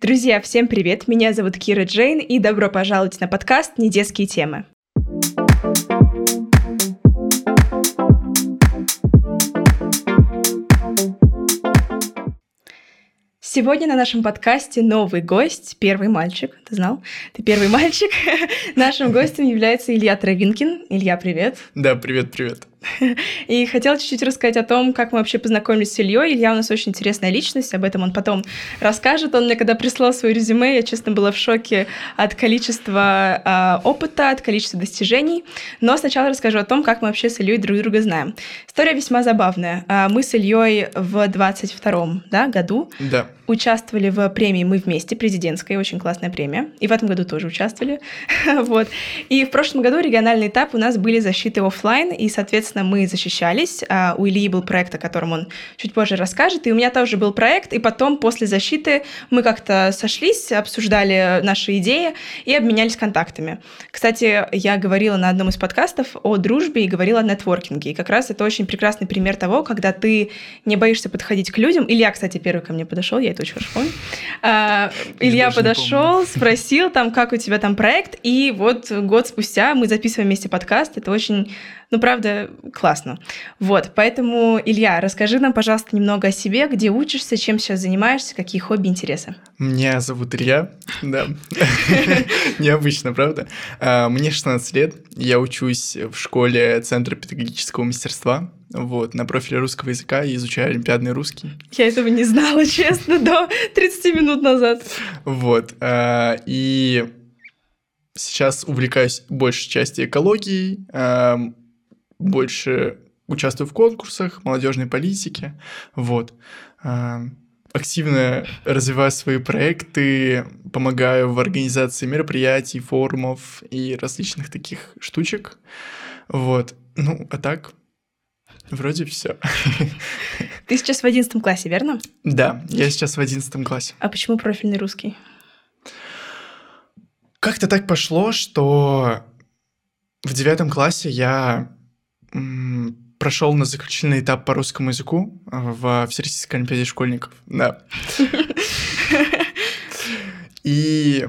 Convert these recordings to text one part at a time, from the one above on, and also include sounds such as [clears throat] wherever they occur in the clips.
Друзья, всем привет! Меня зовут Кира Джейн, и добро пожаловать на подкаст «Недетские темы». Сегодня на нашем подкасте новый гость, первый мальчик. Ты знал? Ты первый [laughs] мальчик. Нашим гостем является Илья Травинкин. Илья, привет. Да, привет, привет. [laughs] И хотела чуть-чуть рассказать о том, как мы вообще познакомились с Ильей. Илья у нас очень интересная личность, об этом он потом расскажет. Он мне когда прислал свое резюме, я, честно, была в шоке от количества э, опыта, от количества достижений. Но сначала расскажу о том, как мы вообще с Ильей друг друга знаем. История весьма забавная. А, мы с Ильей в 22-м да, году да. Участвовали в премии «Мы вместе», президентской, очень классная премия. И в этом году тоже участвовали. [laughs] вот. И в прошлом году региональный этап у нас были защиты офлайн, и, соответственно, мы защищались. А у Ильи был проект, о котором он чуть позже расскажет, и у меня тоже был проект, и потом, после защиты, мы как-то сошлись, обсуждали наши идеи и обменялись контактами. Кстати, я говорила на одном из подкастов о дружбе и говорила о нетворкинге, и как раз это очень прекрасный пример того, когда ты не боишься подходить к людям. Илья, кстати, первый ко мне подошел, я это очень хорошо помню. А, Илья подошел, спросил там, как у тебя там проект, и вот год спустя мы записываем вместе подкаст. Это очень ну, правда, классно. Вот, поэтому, Илья, расскажи нам, пожалуйста, немного о себе, где учишься, чем сейчас занимаешься, какие хобби, интересы. Меня зовут Илья, да. [laughs] Необычно, правда? А, мне 16 лет, я учусь в школе Центра педагогического мастерства, вот, на профиле русского языка и изучаю олимпиадный русский. Я этого не знала, [laughs] честно, до 30 минут назад. Вот, а, и сейчас увлекаюсь большей части экологией, больше участвую в конкурсах, молодежной политике, вот. А, активно развиваю свои проекты, помогаю в организации мероприятий, форумов и различных таких штучек, вот. Ну, а так, вроде все. [laughs] Ты сейчас в одиннадцатом классе, верно? Да, я сейчас в одиннадцатом классе. А почему профильный русский? Как-то так пошло, что в девятом классе я прошел на заключительный этап по русскому языку а, в Всероссийской Олимпиаде школьников. Да. [laughs] И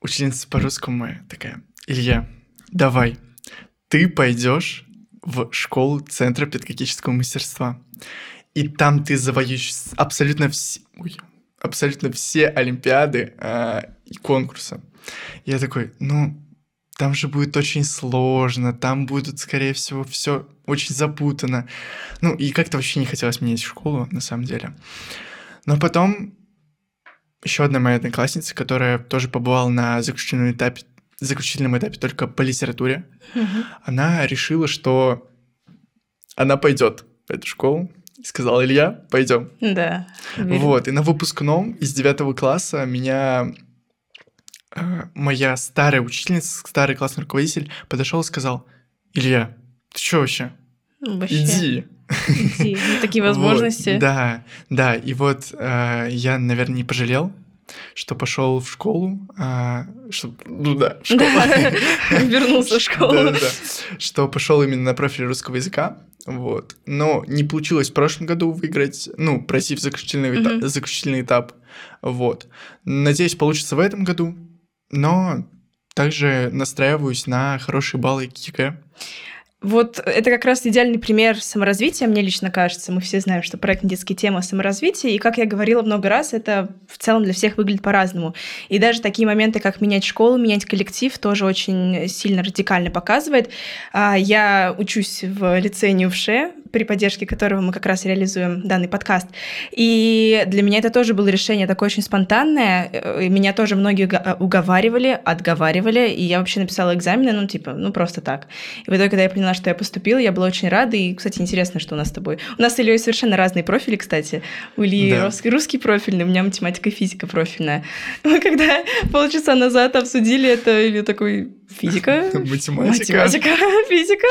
учительница по русскому такая, Илья, давай, ты пойдешь в школу Центра педагогического мастерства. И там ты завоюешь абсолютно все, ой, абсолютно все олимпиады э, и конкурсы. Я такой, ну, там же будет очень сложно, там будет, скорее всего, все очень запутано. Ну, и как-то вообще не хотелось менять школу, на самом деле. Но потом еще одна моя одноклассница, которая тоже побывала на заключительном этапе, заключительном этапе только по литературе, угу. она решила, что она пойдет в эту школу. И сказала, Илья, пойдем. Да. Верю. Вот, и на выпускном из девятого класса меня Э, моя старая учительница, старый классный руководитель подошел и сказал, Илья, ты что вообще? вообще? Иди. Иди. Ну, такие [laughs] возможности. Вот, да, да. И вот э, я, наверное, не пожалел, что пошел в школу, э, что, ну да, в школу. [laughs] Вернулся в школу. Что пошел именно на профиль русского языка. Вот. Но не получилось в прошлом году выиграть, ну, пройти в заключительный, этап, заключительный этап. Вот. Надеюсь, получится в этом году но также настраиваюсь на хорошие баллы КИК. Вот это как раз идеальный пример саморазвития, мне лично кажется. Мы все знаем, что проект «Детские темы» — саморазвитие, и, как я говорила много раз, это в целом для всех выглядит по-разному. И даже такие моменты, как менять школу, менять коллектив, тоже очень сильно радикально показывает. А, я учусь в лицее НЮФШЕ, при поддержке которого мы как раз реализуем данный подкаст. И для меня это тоже было решение такое очень спонтанное. И меня тоже многие уговаривали, отговаривали, и я вообще написала экзамены, ну, типа, ну, просто так. И в итоге, когда я поняла, что я поступила, я была очень рада, и, кстати, интересно, что у нас с тобой. У нас с Ильей совершенно разные профили, кстати. У Ильи да. русский, русский профильный, у меня математика и физика профильная. [laughs] Мы когда полчаса назад обсудили это, или такой, физика, [laughs] Математика. математика, [laughs] физика,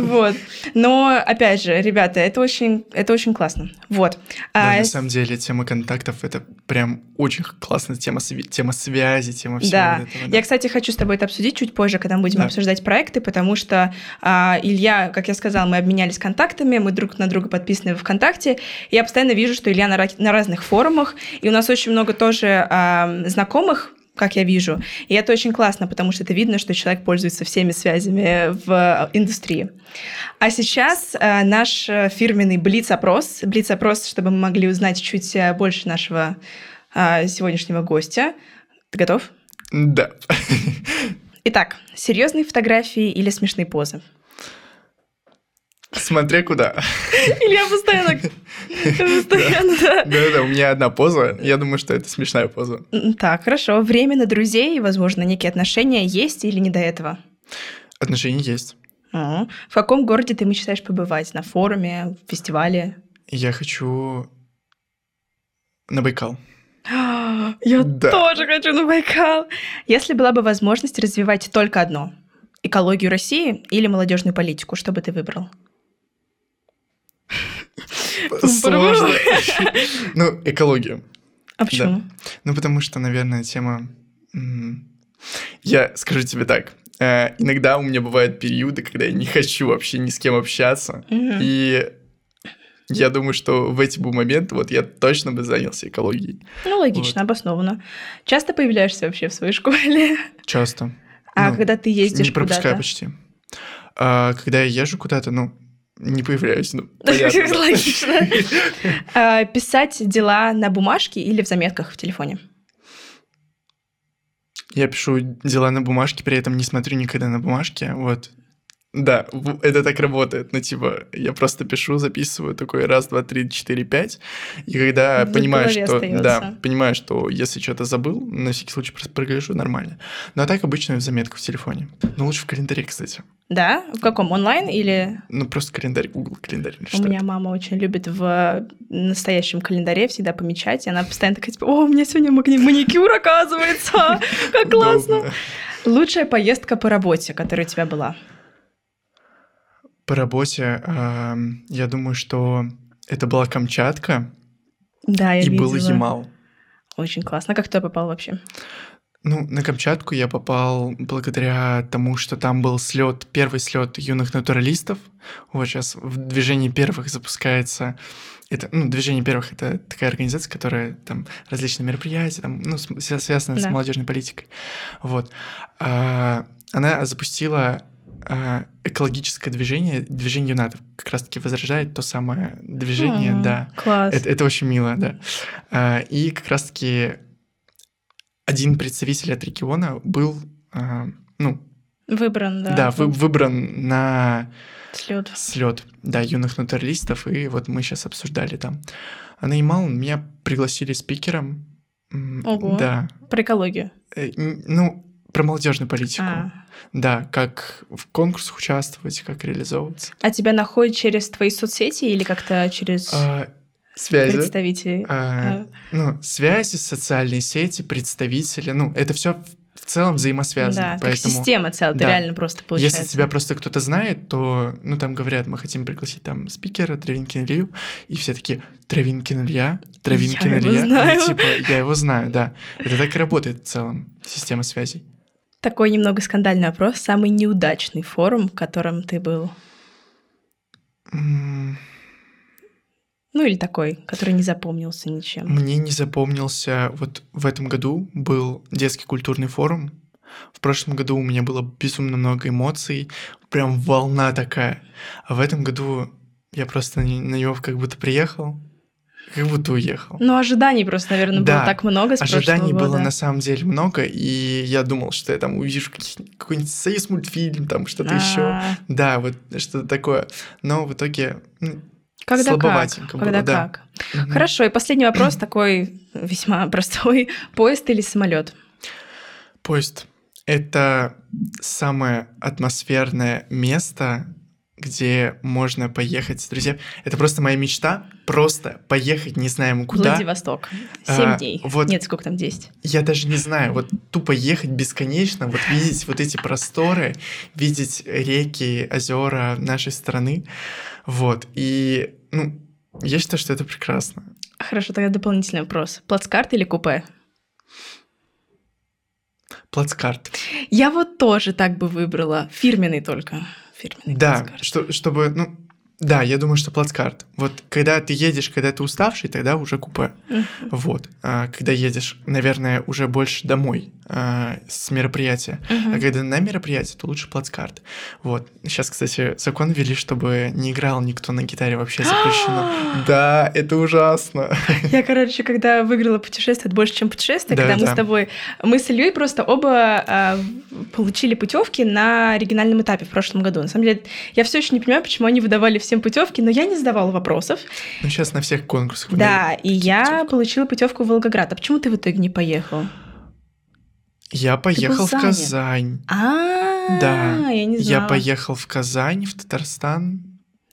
вот. Но, опять же, ребята, это очень, это очень классно. Вот. Да, А, на самом деле, тема контактов — это прям очень классная тема, тема связи, тема всего Да. этого. Я, кстати, хочу с тобой это обсудить чуть позже, когда мы будем Да. обсуждать проекты, потому что а, Илья, как я сказала, мы обменялись контактами, мы друг на друга подписаны в ВКонтакте. и Я постоянно вижу, что Илья на, на разных форумах, и у нас очень много тоже а, знакомых, как я вижу. И это очень классно, потому что это видно, что человек пользуется всеми связями в индустрии. А сейчас а, наш э, фирменный Блиц-опрос. Блиц-опрос, чтобы мы могли узнать чуть э, больше нашего сегодняшнего гостя. Ты готов? Да. [laughs] Итак, серьезные фотографии или смешные позы? Смотря куда. Илья постоянно... Постоянно, да. Да-да, у меня одна поза. Я думаю, что это смешная поза. Так, хорошо. Время на друзей, возможно, некие отношения есть или не до этого? Отношения есть. Ага. В каком городе ты мечтаешь побывать? На форуме, фестивале? Я хочу на Байкал. [gasps] Я Да. тоже хочу на Байкал. Если была бы возможность развивать только одно – экологию России или молодежную политику, что бы ты выбрал? Сложно. [laughs] Ну, экологию. А почему? Ну, потому что, наверное, тема... Я скажу тебе так. э, Иногда у меня бывают периоды, когда я не хочу вообще ни с кем общаться. И я думаю, что в эти бы моменты вот я точно бы занялся экологией. Ну, логично, обоснованно. Часто появляешься вообще в своей школе? Часто. А Ну, когда ты ездишь Не пропускаю куда-то? почти. А, когда я езжу куда-то, ну, не появляюсь. Ну, [laughs] понятно. Логично. [laughs] А, Писать дела на бумажке или в заметках в телефоне? Я пишу дела на бумажке, при этом не смотрю никогда на бумажке. Вот. Да, это так работает. Ну, типа, я просто пишу, записываю такой раз, два, три, четыре, пять. И когда В понимаю, что... остаётся. Да, понимаю, что если что-то забыл, на всякий случай просто прогляжу, нормально. Ну, а так обычно в заметку в телефоне. Но лучше в календаре, кстати. Да? В каком? Онлайн или... Ну, просто календарь, Google календарь. или У меня мама очень любит в настоящем календаре всегда помечать, и она постоянно такая, типа, о, у меня сегодня мани- маникюр, оказывается, как классно. Лучшая поездка по работе, которая у тебя была? По работе, ам, я думаю, что это была Камчатка Да, я и был видела. Ямал. Очень классно. Как ты попал вообще? Ну, на Камчатку я попал благодаря тому, что там был слет, первый слет юных натуралистов. Вот сейчас в движении первых запускается это, ну, движение первых это такая организация, которая там различные мероприятия, там, ну, с- свя- связанные с Да. молодежной политикой. Вот. А, она запустила а, экологическое движение, движение юнатов, как раз-таки возрождает то самое движение, М, да. Класс. Это, это очень мило, да. А, И как раз-таки один представитель от региона был, а, ну, Выбран, да. да, вы- выбран на Слет. слет, да, юных натуралистов, и вот мы сейчас обсуждали там. А на Ямал меня пригласили спикером. Ого. Да. Про экологию. Э, Ну, про молодежную политику. А. Да, как в конкурсах участвовать, как реализовываться. А тебя находят через твои соцсети или как-то через А, связи. представителей? А, ну, связи, социальные сети, представители, ну, это все в целом взаимосвязано. Да, как поэтому система целая, да. реально просто получается. если тебя просто кто-то знает, то, ну, там говорят, мы хотим пригласить там спикера Травинкин Илью, и все такие, Травинкин Илья, Травинкин Я его Илья. Знаю. типа, я его знаю, да. Это так и работает в целом, система связей. Такой немного скандальный вопрос. Самый неудачный форум, в котором ты был? Ну или такой, который не запомнился ничем. Мне не запомнился, вот в этом году был детский культурный форум. В прошлом году у меня было безумно много эмоций, прям волна такая. А в этом году я просто на него как будто приехал, как будто уехал. Ну, ожиданий просто, наверное, было Да, так много с Ожиданий было года. на самом деле много, и я думал, что я там увижу какой-нибудь союз мультфильм, там что-то еще. А, Да, вот что-то такое. Но в итоге ну, Когда как? слабоватенько Когда было, да. как? Хорошо, и последний вопрос такой весьма [laughs] простой. Поезд или самолет? Поезд — это самое атмосферное место, где можно поехать с друзьями. Это просто моя мечта, просто поехать не знаем куда. Владивосток. Семь А, дней. вот. Нет, сколько там, десять? Я даже не знаю, вот тупо ехать бесконечно, вот видеть вот эти просторы, видеть реки, озера нашей страны, вот. И, ну, я считаю, что это прекрасно. Хорошо, тогда дополнительный вопрос. Плацкарт или купе? Плацкарт. Я вот тоже так бы выбрала. Фирменный только. Фирменный Да, что, чтобы, ну, да, я думаю, что плацкарт. Вот когда ты едешь, когда ты уставший, тогда уже купе. Вот. А когда едешь, наверное, уже больше домой а, с мероприятия. Мгм. А когда на мероприятие, то лучше плацкарт. Вот. Сейчас, кстати, закон ввели, чтобы не играл никто на гитаре, вообще [gasps] запрещено. Да, это ужасно. Я, короче, когда выиграла путешествие, это больше, чем путешествие, Да, когда мы с тобой, мы с Ильей просто оба а, получили путевки на региональном этапе в прошлом году. На самом деле, я все еще не понимаю, почему они выдавали всем путевки, но я не сдавала вопросов. Ну, сейчас на всех конкурсах. Да, и такие я получила путевку в Волгоград. А почему ты в итоге не поехал? Я поехал в. Казань. А, Да, я не Я знала. поехал в Казань, в Татарстан.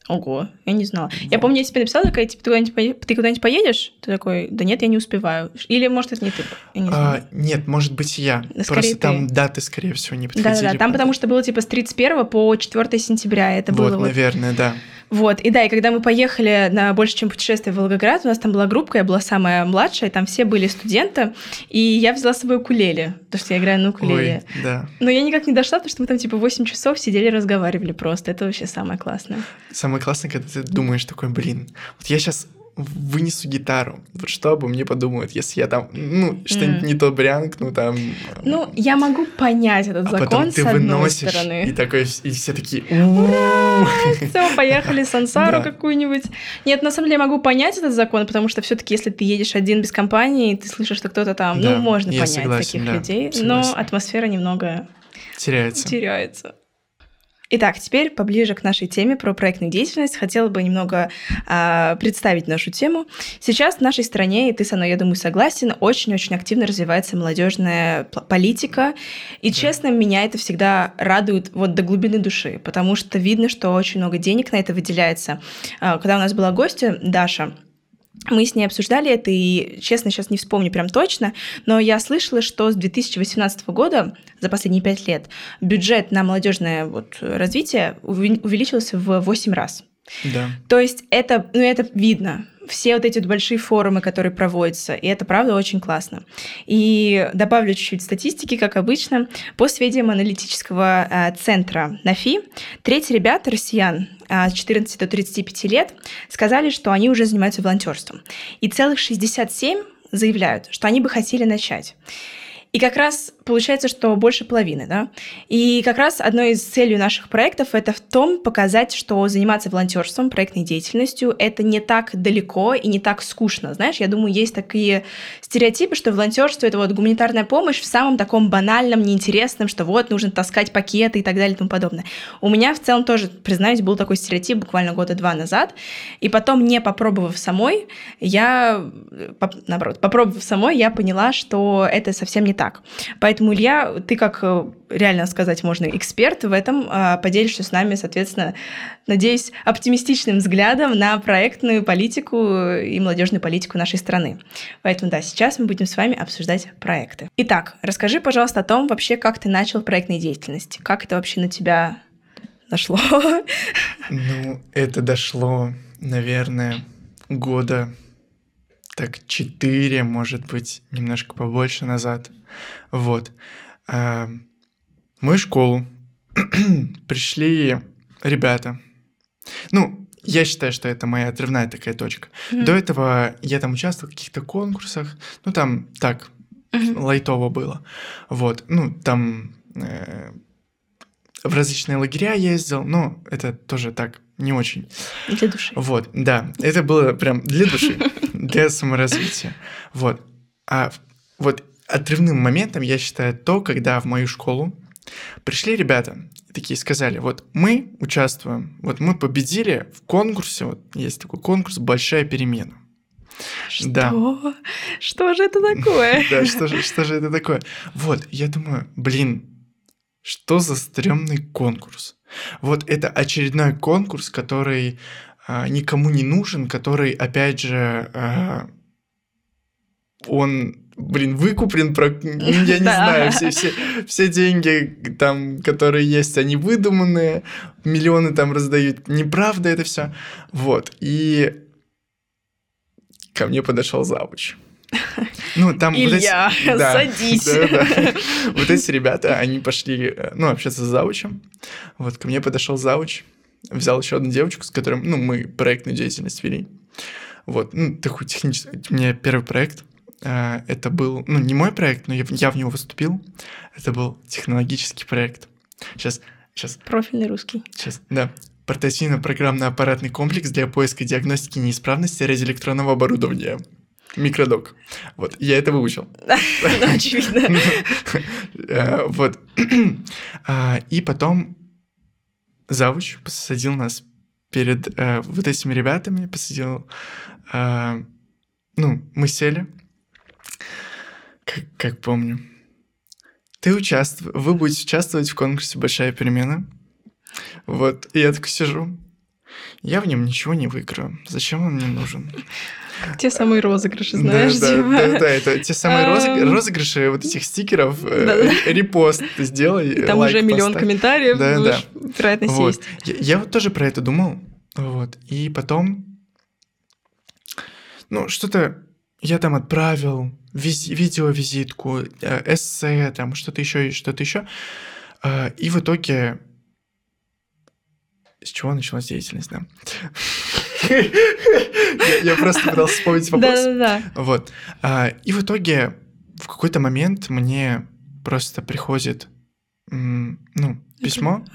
Ого, я не знала. Я Вот. помню, я тебе написала, такая, типа, ты куда-нибудь, ты куда-нибудь поедешь? Ты такой, да нет, я не успеваю. Или, может, это не ты. Я не. А, нет, может быть, я. Скорее Просто ты. там даты, скорее всего, не подходили. Да-да-да, там потому что было типа с 31 по 4 сентября. Это Вот, было вот наверное, да. Вот, и да, и когда мы поехали на больше, чем путешествие в Волгоград, у нас там была группа, я была самая младшая, там все были студенты, и я взяла с собой укулеле, потому что я играю на укулеле. Ой, да. Но я никак не дошла, потому что мы там типа 8 часов сидели, разговаривали просто. Это вообще самое классное. Самое классное, когда ты думаешь такой, блин, вот я сейчас вынесу гитару, вот что обо мне подумают, если я там, ну, что-нибудь Мгм. не то брянкну, там... Ну, я могу понять этот а закон потом с ты одной выносишь, и стороны. такой, и все такие, «У-у-у». Все, поехали сансару Да. какую-нибудь. Нет, на самом деле я могу понять этот закон, потому что все-таки, если ты едешь один без компании, ты слышишь, что кто-то там, Да, ну, можно понять согласен, таких да, людей, согласен. но атмосфера немного теряется. теряется. Итак, теперь поближе к нашей теме про проектную деятельность. Хотела бы немного а, представить нашу тему. Сейчас в нашей стране, и ты со мной, я думаю, согласен, очень-очень активно развивается молодежная политика. И, честно, меня это всегда радует вот до глубины души, потому что видно, что очень много денег на это выделяется. А, Когда у нас была гостья Даша, мы с ней обсуждали это, и, честно, сейчас не вспомню прям точно, но я слышала, что с 2018 года, за последние пять лет, бюджет на молодежное вот развитие увеличился в 8 раз. Да. То есть это, ну, это видно. Все вот эти вот большие форумы, которые проводятся, и это правда очень классно. И добавлю чуть-чуть статистики, как обычно. По сведениям аналитического э, центра НАФИ, треть ребят, россиян с 14 до 35 лет, сказали, что они уже занимаются волонтерством. И целых 67 заявляют, что они бы хотели начать. И как раз получается, что больше половины, да. И как раз одной из целей наших проектов это в том показать, что заниматься волонтерством, проектной деятельностью это не так далеко и не так скучно. Знаешь, я думаю, есть такие стереотипы, что волонтерство это вот гуманитарная помощь в самом таком банальном, неинтересном, что вот нужно таскать пакеты и так далее и тому подобное. У меня в целом тоже, признаюсь, был такой стереотип буквально года два назад. И потом, не попробовав самой, я, э, наоборот, попробовав самой, я поняла, что это совсем не так. Поэтому, Илья, ты как, э, реально сказать можно, эксперт в этом, а, поделишься с нами, соответственно, надеюсь, оптимистичным взглядом на проектную политику и молодежную политику нашей страны. Поэтому, да, сейчас мы будем с вами обсуждать проекты. Итак, расскажи, пожалуйста, о том вообще, как ты начал проектной деятельности, как это вообще на тебя нашло. Ну, это дошло, наверное, года так четыре, может быть, немножко побольше назад. Вот. А, В мою школу [clears throat] пришли ребята. Ну, я считаю, что это моя отрывная такая точка. До этого я там участвовал в каких-то конкурсах. Ну, там так, Мгм. лайтово было. Вот. Ну, там э, в различные лагеря ездил, но это тоже так, не очень. Для души. Вот, да, это было прям для души, для саморазвития. Вот. А вот отрывным моментом я считаю то, когда в мою школу пришли ребята такие сказали, вот мы участвуем, вот мы победили в конкурсе, вот есть такой конкурс «Большая перемена». Да. Что? Что же это такое? [laughs] Да, что же, что же это такое? Вот, я думаю, блин, что за стрёмный конкурс? Вот это очередной конкурс, который а, никому не нужен, который, опять же, а, он, блин, выкуплен, про, [laughs] я не знаю, все, все, все деньги там, которые есть, они выдуманные, миллионы там раздают, неправда это все. Вот, и ко мне подошел завуч. Ну, там Илья, вот эти, да, садись. Да, да. Вот эти ребята, они пошли, ну, общаться с завучем. Вот, ко мне подошел завуч, взял еще одну девочку, с которой, ну, мы проектную деятельность вели. Вот, ну, такой технический, у меня первый проект, а, это был, ну, не мой проект, но я, я в него выступил. Это был технологический проект. Сейчас, сейчас. Профильный русский. Сейчас, да. Портативно-программно-аппаратный комплекс для поиска диагностики неисправности радиоэлектронного оборудования. Микродок. Вот, я это выучил. [laughs] Ну, очевидно. [laughs] Э, вот. [clears throat] А, и потом завуч посадил нас перед э, вот этими ребятами, посадил... Э, ну, мы сели, как, как помню. Ты участвуешь, вы будете участвовать в конкурсе «Большая перемена». Вот, и я так сижу. Я в нем ничего не выиграю. Зачем он мне нужен? Те самые розыгрыши, знаешь, да, типа. да, да, да, это те самые розыгрыши вот этих стикеров. Э, репост сделай. Там уже миллион комментариев, да, да. вероятность есть. Я, вот тоже про это думал. Вот. И потом, ну, что-то я там отправил, виз, видеовизитку, э, эссе, там что-то еще что-то еще. Э, и в итоге с чего началась деятельность, да? Я просто пытался вспомнить вопрос. Да-да-да. Вот. А, и в итоге в какой-то момент мне просто приходит ну, письмо,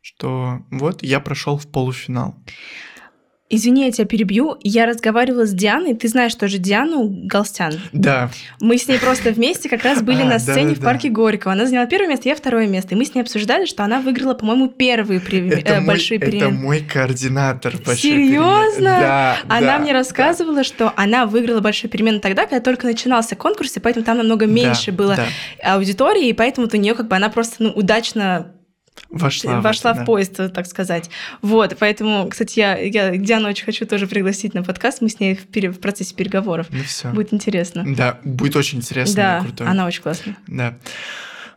что вот я прошел в полуфинал. Извини, я тебя перебью. Я разговаривала с Дианой. Ты знаешь тоже Диану Галстян? Да. Мы с ней просто вместе как раз были а, на сцене да, в парке да. Горького. Она заняла первое место, я второе место. И мы с ней обсуждали, что она выиграла, по-моему, первые при... это э, мой, большие перемены. Это мой координатор Серьезно? Да, Она да, мне рассказывала, да. что она выиграла большие перемены тогда, когда только начинался конкурс, и поэтому там намного меньше да, было да. аудитории, и поэтому у нее как бы она просто ну, удачно Вошла, вошла в, это, в поезд, так сказать. Вот, поэтому, кстати, я, я Диану очень хочу тоже пригласить на подкаст, мы с ней в, пере, в процессе переговоров. Ну все. Будет интересно. Да, будет очень интересно. Да, крутой. она очень классная. Да.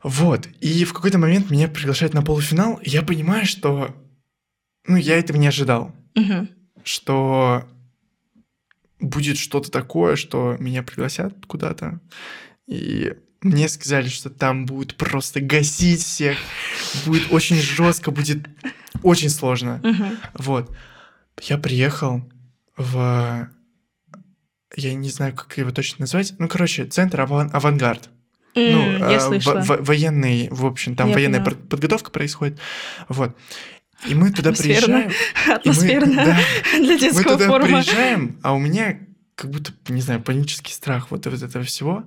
Вот, и в какой-то момент меня приглашают на полуфинал, и я понимаю, что, ну, я этого не ожидал. Угу. Что будет что-то такое, что меня пригласят куда-то, и мне сказали, что там будет просто гасить всех, будет очень жестко, будет очень сложно. Uh-huh. Вот. Я приехал в... Я не знаю, как его точно назвать. Ну, короче, центр аван- авангард. Mm, ну, я э, слышала. В- военный, в общем, там я военная поняла. подготовка происходит. Вот. И мы туда Атмосферно. приезжаем. Атмосферно мы, да, для мы детского туда форума. приезжаем, а у меня как будто, не знаю, панический страх вот, вот этого всего.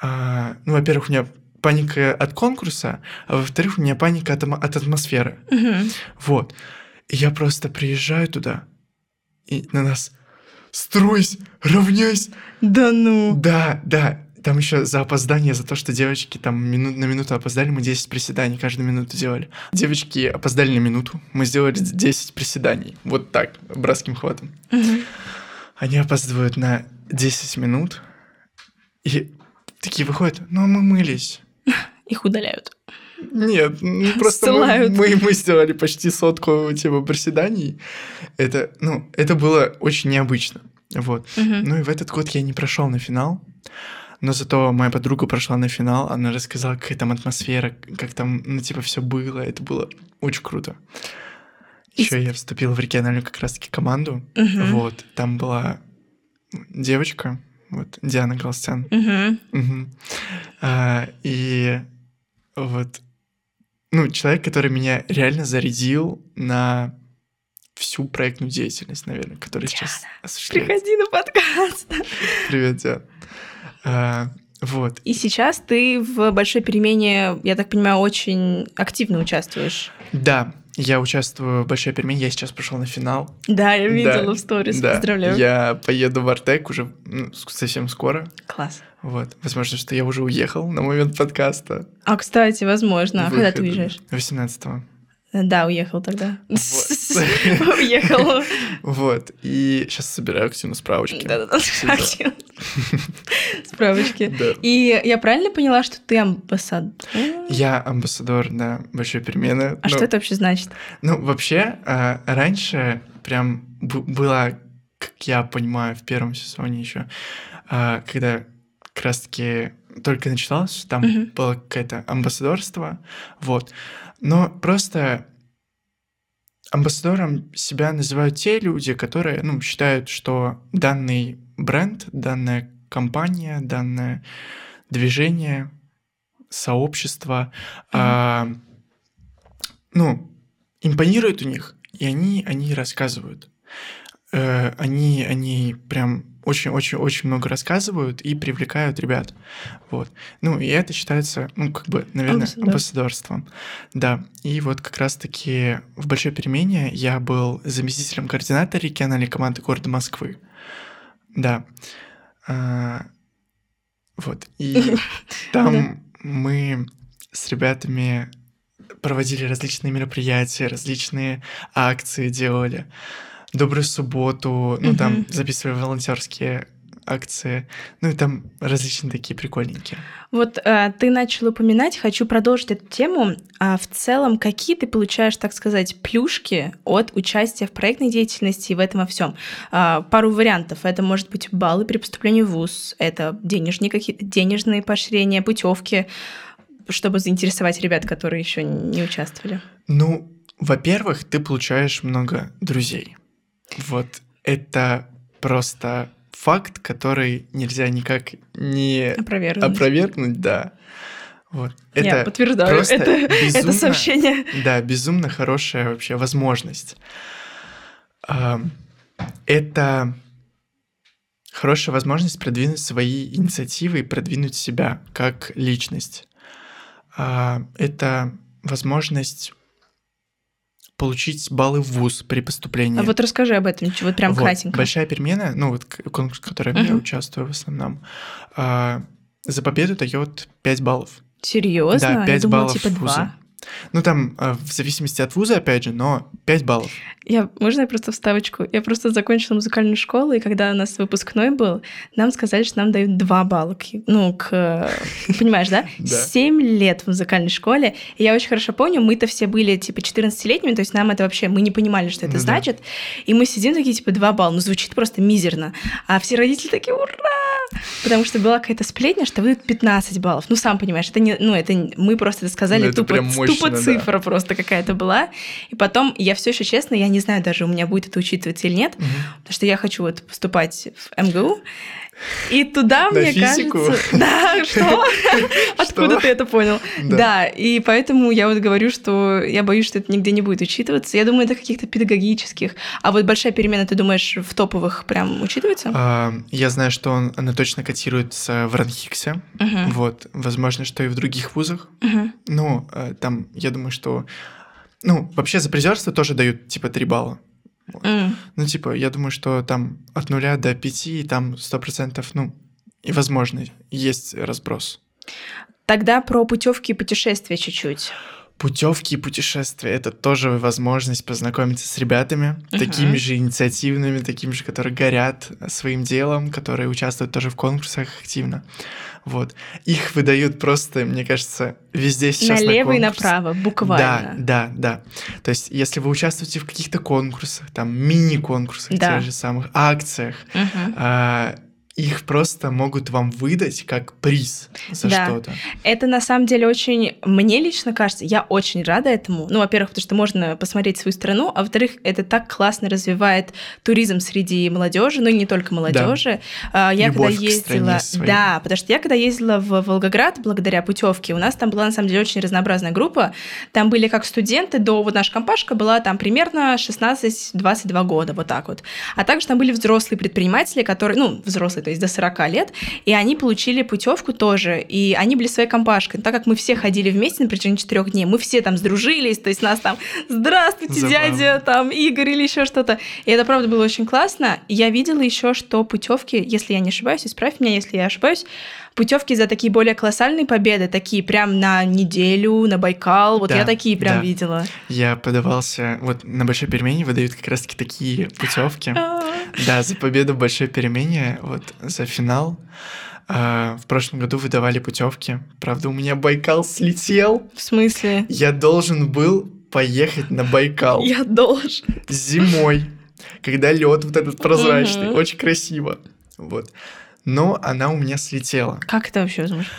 А, ну, во-первых, у меня паника от конкурса, а во-вторых, у меня паника от, от атмосферы. Угу. Вот. И я просто приезжаю туда, и на нас стройсь, равняйся. Да ну. Да, да. Там еще за опоздание, за то, что девочки там минут, на минуту опоздали, мы 10 приседаний каждую минуту делали. Девочки опоздали на минуту, мы сделали 10 приседаний. Вот так, братским хватом. Угу. Они опаздывают на 10 минут и такие выходят, ну а мы мылись. [laughs] Их удаляют. Нет, ну, просто мы, мы, мы сделали почти сотку типа приседаний. Это, ну, это было очень необычно. Вот. Угу. Ну и в этот год я не прошел на финал. Но зато моя подруга прошла на финал, она рассказала, какая там атмосфера, как там, ну, типа, все было. Это было очень круто. Еще я вступил в региональную как раз-таки команду. Угу. Вот, там была девочка, вот, Диана Галстян. Угу. Угу. А, и вот, ну, человек, который меня реально зарядил на всю проектную деятельность, наверное, которая Диана, сейчас осуществляется. Приходи на подкаст. Привет, Диан. А, вот. И сейчас ты в большой перемене, я так понимаю, очень активно участвуешь. Да, я участвую в большой перемене, я сейчас пошел на финал. Да, я видела Да, в сторис, Да, поздравляю. я поеду в Артек уже ну, совсем скоро. Класс. Вот. Возможно, что я уже уехал на момент подкаста. А, кстати, возможно. А когда ты уезжаешь? 18-го. Да, уехал тогда. [laughs] Уехал. Вот. И сейчас собираю активно справочки. Да-да-да. [laughs] Справочки. И я правильно поняла, что ты амбассадор? Я амбассадор, да, большой перемены. А что это вообще значит? Ну, вообще, э, раньше прям б- была, как я понимаю, в первом сезоне еще, э, когда как раз-таки только начиналось, там было какое-то амбассадорство, вот. Но просто амбассадором себя называют те люди, которые, ну, считают, что данный бренд, данная компания, данное движение, сообщество, а, ну, импонирует у них, и они, они рассказывают. Э, они, они прям очень-очень-очень много рассказывают и привлекают ребят. Вот. Ну, и это считается, ну, как бы, наверное, Амбассадор. амбассадорством. Да. И вот как раз-таки в большой перемене я был заместителем координатора региональной команды города Москвы. Да. А, вот. И [laughs] там мы с ребятами проводили различные мероприятия, различные акции делали. Добрую субботу, ну там Мгм. записывали волонтерские акции, ну и там различные такие прикольненькие. Вот а, ты начал упоминать, хочу продолжить эту тему. А в целом, какие ты получаешь, так сказать, плюшки от участия в проектной деятельности и в этом во всем? пару вариантов. Это может быть баллы при поступлении в ВУЗ, это денежные, какие денежные поощрения, путевки, чтобы заинтересовать ребят, которые еще не участвовали. Ну, во-первых, ты получаешь много друзей. Вот это просто факт, который нельзя никак не Опровергнуть. опровергнуть, да. Вот. Я Это подтверждаю, просто это, это безумно- сообщение. Да, безумно хорошая вообще возможность. Это хорошая возможность продвинуть свои инициативы и продвинуть себя как личность. А, Это возможность получить баллы в ВУЗ при поступлении. А вот расскажи об этом, вот прям Вот. кратенько. Большая перемена, ну вот конкурс, в котором я Мгм. участвую в основном, а, за победу дает 5 баллов. Серьезно? Да, Я пять думала, баллов типа в вуза. два. Ну там а, в зависимости от вуза, опять же, но 5 баллов. Я, можно я просто вставочку? Я просто закончила музыкальную школу, и когда у нас выпускной был, нам сказали, что нам дают два балла. к- Ну, к... [laughs] Понимаешь, да? Да. Семь лет в музыкальной школе. И я очень хорошо помню, мы-то все были, типа, 14-летними, то есть нам это вообще... Мы не понимали, что это Ну значит. И мы сидим такие, типа, два балла. Ну, звучит просто мизерно. А все родители такие, ура! Потому что была какая-то сплетня, что выдают 15 баллов. Ну, сам понимаешь, это не... Ну, это мы просто это сказали, Ну, это тупо, мощно, тупо да. цифра просто какая-то была. И потом, я все еще честно, я не знаю даже, у меня будет это учитываться или нет, Мгм. потому что я хочу вот поступать в МГУ. И туда, мне кажется... Да, [laughs] что? Откуда ты это понял? Да. И поэтому я вот говорю, что я боюсь, что это нигде не будет учитываться. Я думаю, это каких-то педагогических. А вот большая перемена, ты думаешь, в топовых прям учитывается? А, Я знаю, что он, она точно котируется в Ранхиксе. Вот. Возможно, что и в других вузах. Ну, э, там, я думаю, что... Ну, вообще за призерство тоже дают, типа, 3 балла. М. Ну, типа, я думаю, что там от нуля до пяти, там сто процентов, ну, и возможно, есть разброс. Тогда про путевки и путешествия чуть-чуть. Путевки и путешествия это тоже возможность познакомиться с ребятами, Мгм. такими же инициативными, такими же, которые горят своим делом, которые участвуют тоже в конкурсах активно. Вот. Их выдают просто, мне кажется, везде сейчас на Налево и конкурс. направо, буквально. Да, да, да. То есть, если вы участвуете в каких-то конкурсах, там мини-конкурсах, Да. тех же самых акциях, Мгм. а, их просто могут вам выдать как приз за Да. что-то. Это на самом деле очень, мне лично кажется, я очень рада этому. Ну, во-первых, потому что можно посмотреть свою страну, а во-вторых, это так классно развивает туризм среди молодежи, ну и не только молодежи. А, Я Любовь когда ездила, да, потому что я когда ездила в Волгоград благодаря путевке, у нас там была на самом деле очень разнообразная группа. Там были как студенты до вот наша компашка была там примерно 16-22 года, вот так вот. А также там были взрослые предприниматели, которые, ну, взрослые то есть до 40 лет, и они получили путевку тоже, и они были своей компашкой. Так как мы все ходили вместе на протяжении четырех дней, мы все там сдружились, то есть нас там «Здравствуйте, Забавно. дядя!» там Игорь или еще что-то. И это, правда, было очень классно. Я видела еще, что путевки, если я не ошибаюсь, исправь меня, если я ошибаюсь, путевки за такие более колоссальные победы, такие прям на неделю, на Байкал, вот Да, я такие прям да. видела. Я подавался... Вот на большой перемене выдают как раз-таки такие [laughs] путевки. А, Да, за победу в большой перемене, вот за финал. а, в прошлом году выдавали путевки. Правда, у меня Байкал слетел. В смысле? Я должен был поехать на Байкал [laughs] Я должен. зимой, когда лед вот этот прозрачный, очень красиво. Вот. Но она у меня слетела. Как это вообще возможно?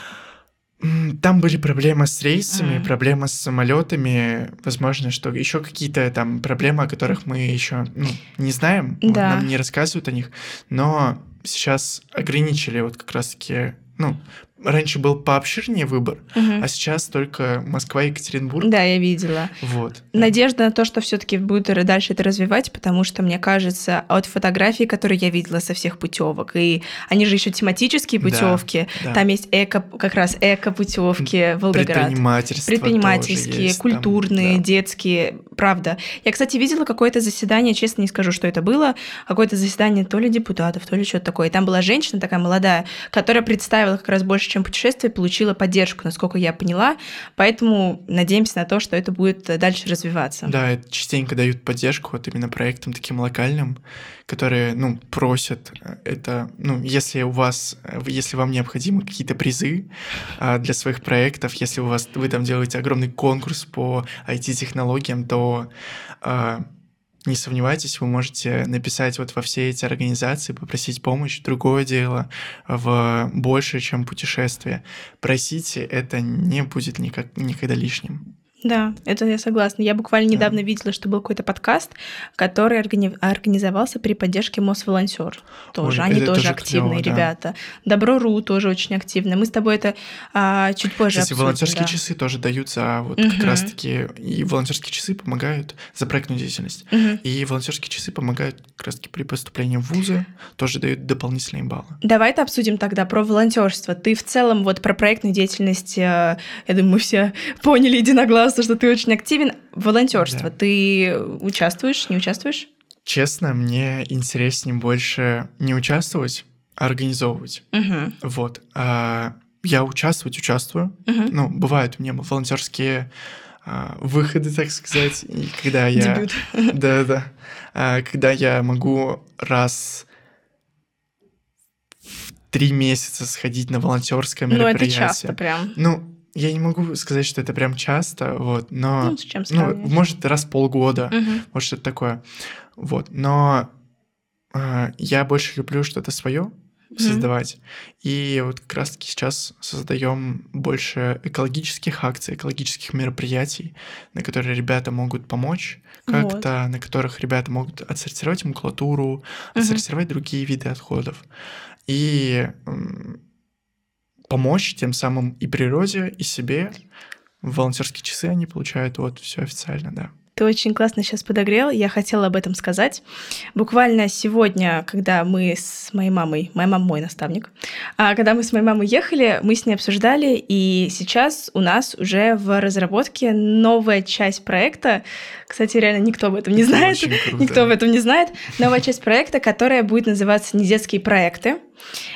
Там были проблемы с рейсами, М. проблемы с самолетами, возможно, что еще какие-то там проблемы, о которых мы еще ну, не знаем, вот, Да. нам не рассказывают о них, но сейчас ограничили вот как раз-таки, ну, раньше был пообширнее выбор, Мгм. а сейчас только Москва и Екатеринбург. Да, я видела. Вот. Надежда на то, что все-таки будет дальше это развивать, потому что мне кажется, от фотографий, которые я видела со всех путевок, и они же еще тематические Да, путевки, да. там есть эко, как раз эко путевки Волгоград. Предпринимательство Предпринимательские, тоже есть там, культурные, да. детские, правда. Я, кстати, видела какое-то заседание, честно не скажу, что это было, какое-то заседание то ли депутатов, то ли что-то такое. И там была женщина такая молодая, которая представила как раз больше, чем путешествие, получила поддержку, насколько я поняла. Поэтому надеемся на то, что это будет дальше развиваться. Да, частенько дают поддержку вот именно проектам таким локальным, которые, ну, просят э, это, ну, если у вас, э, если вам необходимы какие-то призы а, для своих проектов, если у вас, вы там делаете огромный конкурс по IT-технологиям, то а, не сомневайтесь, вы можете написать вот во все эти организации, попросить помощь. Другое дело в больше, чем путешествие. Просите, это не будет никак, никогда лишним. Да, это я согласна. Я буквально Да. недавно видела, что был какой-то подкаст, который органи- организовался при поддержке Мосволонтер. Тоже. Ой, Они это тоже активные клёво, да. ребята. Добро.ру тоже очень активно. Мы с тобой это а, чуть позже Кстати, обсудим, волонтерские да. часы тоже дают за вот Мгм. как раз-таки и волонтерские часы помогают за проектную деятельность. Мгм. И волонтерские часы помогают как раз-таки при поступлении в вузы, тоже дают дополнительные баллы. Давай это обсудим тогда про волонтерство. Ты в целом вот про проектную деятельность, э, я думаю, мы все поняли единогласно, что ты очень активен. Волонтерство. Да. Ты участвуешь, не участвуешь? Честно, мне интереснее больше не участвовать, а организовывать. Угу. Вот. А я участвовать участвую. Угу. Ну, бывают у меня волонтерские а, выходы, так сказать, и когда я... Дебют. [laughs] Да, да. А, Когда я могу раз три месяца сходить на волонтерское Ну, это мероприятие. часто прям. Ну, я не могу сказать, что это прям часто, вот, но, Ну, с чем ну, может, раз в полгода, Мгм. может, что-то такое. Вот, но а, я больше люблю что-то свое Мгм. создавать. И вот как раз-таки сейчас создаем больше экологических акций, экологических мероприятий, на которые ребята могут помочь как-то, на которых ребята могут отсортировать макулатуру, Мгм. отсортировать другие виды отходов. И помочь тем самым и природе, и себе. Волонтерские часы они получают, вот, все официально, да. Ты очень классно сейчас подогрел, я хотела об этом сказать. Буквально сегодня, когда мы с моей мамой, моя мама мой наставник, а когда мы с моей мамой ехали, мы с ней обсуждали, и сейчас у нас уже в разработке новая часть проекта. Кстати, реально никто об этом не знает. Никто об этом не знает. Новая часть проекта, которая будет называться «Не детские проекты».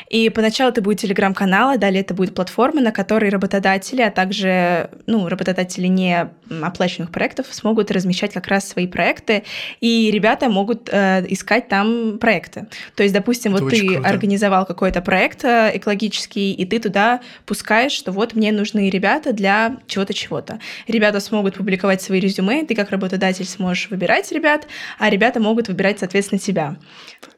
И поначалу это будет телеграм-канал, а далее это будет платформа, на которой работодатели, а также ну, работодатели не м, оплачиваемых проектов смогут размещать как раз свои проекты, и ребята могут э, искать там проекты. То есть, допустим, Это вот ты круто. организовал какой-то проект э, экологический, и ты туда пускаешь, что вот мне нужны ребята для чего-то, чего-то. Ребята смогут публиковать свои резюме, ты как работодатель сможешь выбирать ребят, а ребята могут выбирать, соответственно, тебя.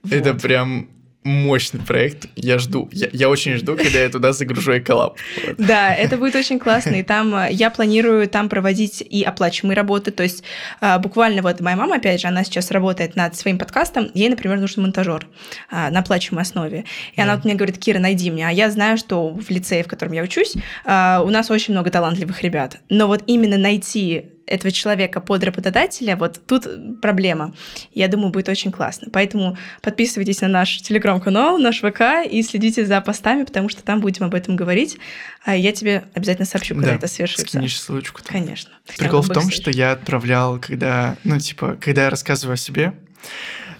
Это Вот. прям мощный проект. Я жду. Я, я очень жду, когда я туда загружу эколаб. Вот. Да, это будет очень классно. И там э, я планирую там проводить и оплачиваемые работы. То есть э, буквально вот моя мама, опять же, она сейчас работает над своим подкастом. Ей, например, нужен монтажер а, на оплачиваемой основе. И она вот мне говорит, Кира, найди мне. А я знаю, что в лицее, в котором я учусь, у нас очень много талантливых ребят. Но вот именно найти этого человека под работодателя, вот тут проблема. Я думаю, будет очень классно. Поэтому подписывайтесь на наш телеграм-канал, наш ВК и следите за постами, потому что там будем об этом говорить. А я тебе обязательно сообщу, когда Да, это свершится. Скинешь ссылочку. там. Конечно. Прикол в том, Бэкстейдж. что я отправлял, когда, ну, типа, когда я рассказываю о себе,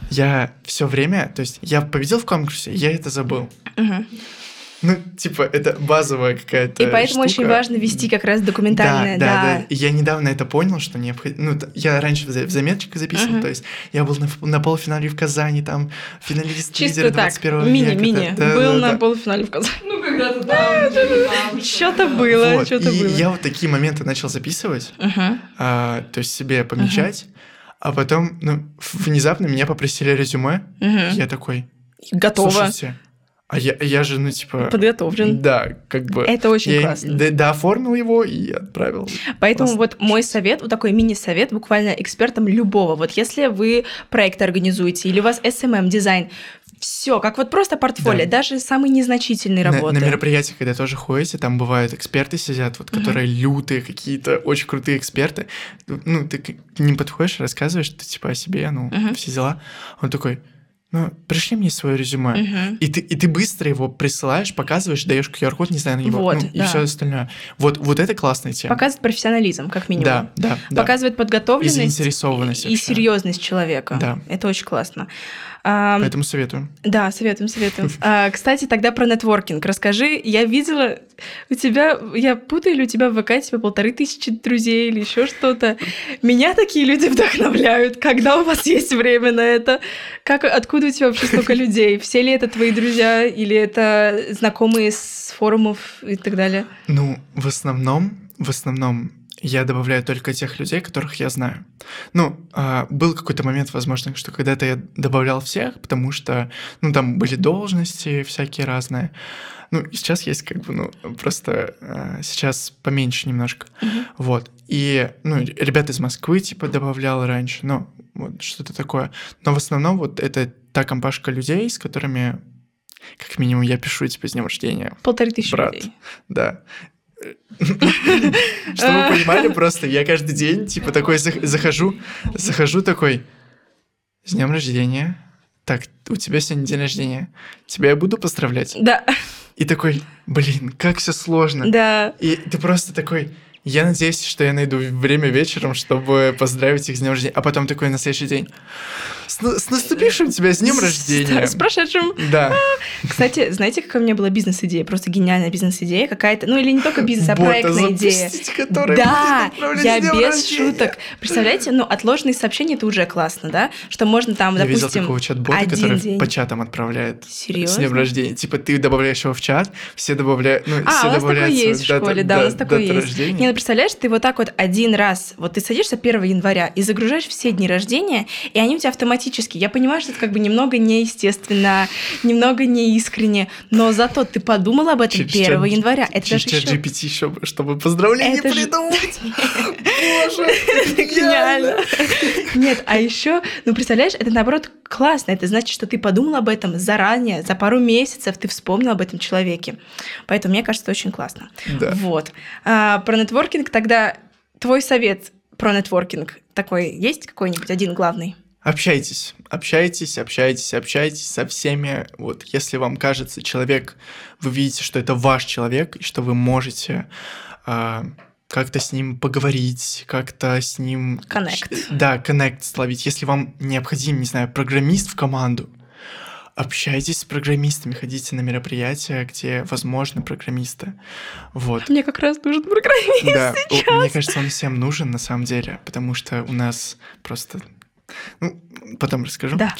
я все время, то есть я победил в конкурсе, я это забыл. Мгм. [laughs] Ну, типа, это базовая какая-то И поэтому очень штука. важно вести как раз документальное, да, да. да, да. И я недавно это понял, что необходимо... Ну, я раньше в за- в заметочках записывал, Мгм. то есть я был на, на полуфинале в Казани, там, финалист Чисто лидера так, 21 века. мини-мини. да, да, Был да, на да. полуфинале в Казани. Ну, когда-то там, что-то было, Вот, что-то и было. я вот такие моменты начал записывать, а, то есть себе помечать, а потом, ну, внезапно меня попросили резюме, я такой, Готово. слушайте, а я, я же, ну, типа... Подготовлен. Да, как бы... Это очень я классно. д- дооформил его и отправил. Поэтому Классно. вот мой совет, вот такой мини-совет буквально экспертам любого. Вот если вы проект организуете или у вас SMM, дизайн, все, как вот просто портфолио, Да. даже самые незначительные На, работы. на мероприятиях, когда тоже ходите, там бывают эксперты сидят, вот, которые лютые какие-то, очень крутые эксперты. Ну, ты к ним подходишь, рассказываешь, ты типа о себе, ну, Мгм. все дела. Он такой, ну, пришли мне свое резюме. Мгм. И ты, и ты быстро его присылаешь, показываешь, даешь QR-код, не знаю, на него, Вот, ну, и да. все остальное. Вот, вот это классная тема. Показывает профессионализм, как минимум. Да, да, да. Показывает И подготовленность заинтересованность и вообще. серьезность человека. Да. Это очень классно. Поэтому советую. Да, советуем, советуем. [laughs] А, кстати, тогда про нетворкинг. Расскажи, я видела у тебя, я путаю, или у тебя в ВК типа полторы тысячи друзей или еще что-то. Меня такие люди [laughs] вдохновляют. Когда у вас есть время на это? Как, откуда у тебя вообще столько людей? Все ли это твои друзья или это знакомые с форумов и так далее? Ну, в основном, в основном я добавляю только тех людей, которых я знаю. Ну, а, был какой-то момент, возможно, что когда-то я добавлял всех, потому что, ну, там были должности всякие разные. Ну, и сейчас есть как бы, ну, просто а, сейчас поменьше немножко. Вот. И, ну, ребят из Москвы, типа, добавлял раньше, ну, вот что-то такое. Но в основном вот это та компашка людей, с которыми, как минимум, я пишу, типа, с днем рождения. Полторы тысячи Брат. людей. Да. [laughs] Чтобы вы понимали, просто я каждый день, типа, такой зах- захожу, захожу такой, с днем рождения. Так, у тебя сегодня день рождения. Тебя я буду поздравлять. Да, И такой, блин, как все сложно. да. И ты просто такой, я надеюсь, что я найду время вечером, чтобы поздравить их с днем рождения. А потом такой на следующий день. С, с наступившим тебя с днем С- рождения. С прошедшим. Да. Кстати, знаете, какая у меня была бизнес-идея? Просто гениальная бизнес-идея какая-то. Ну, или не только бизнес, а Бота проектная идея. Да, я с без рождения. шуток. Представляете, ну, отложенные сообщения это уже классно, да? Что можно там, Я видел допустим, такого чат-бота, который день. по чатам отправляет с Серьезно? днем рождения. Типа ты добавляешь его в чат, все добавляют, ну, А, все у нас такое добавляют есть в школе, да, у нас такое есть. Ну представляешь, ты вот так вот один раз, вот ты садишься 1 января и загружаешь все дни рождения, и они у тебя автоматически. Я понимаю, что это как бы немного неестественно, немного неискренне, но зато ты подумал об этом Через 1 чат- января. Это даже еще GPT, чтобы, чтобы поздравления придумать. [laughs] Боже, Гениально. Нет, а еще, ну представляешь, это наоборот классно. Это значит, что ты подумал об этом заранее, за пару месяцев ты вспомнил об этом человеке. Поэтому мне кажется, это очень классно. Да. Вот. А, про нетворкинг тогда твой совет про нетворкинг такой есть какой-нибудь один главный? Общайтесь, общайтесь, общайтесь, общайтесь со всеми. Вот если вам кажется человек, вы видите, что это ваш человек, и что вы можете а, как-то с ним поговорить, как-то с ним... Connect. Ч- Да, коннект словить. Если вам необходим, не знаю, программист в команду, общайтесь с программистами, ходите на мероприятия, где возможны программисты. Вот. Мне как раз нужен программист. Да, о, мне кажется, он всем нужен на самом деле, потому что у нас просто... Ну, потом расскажу. Да.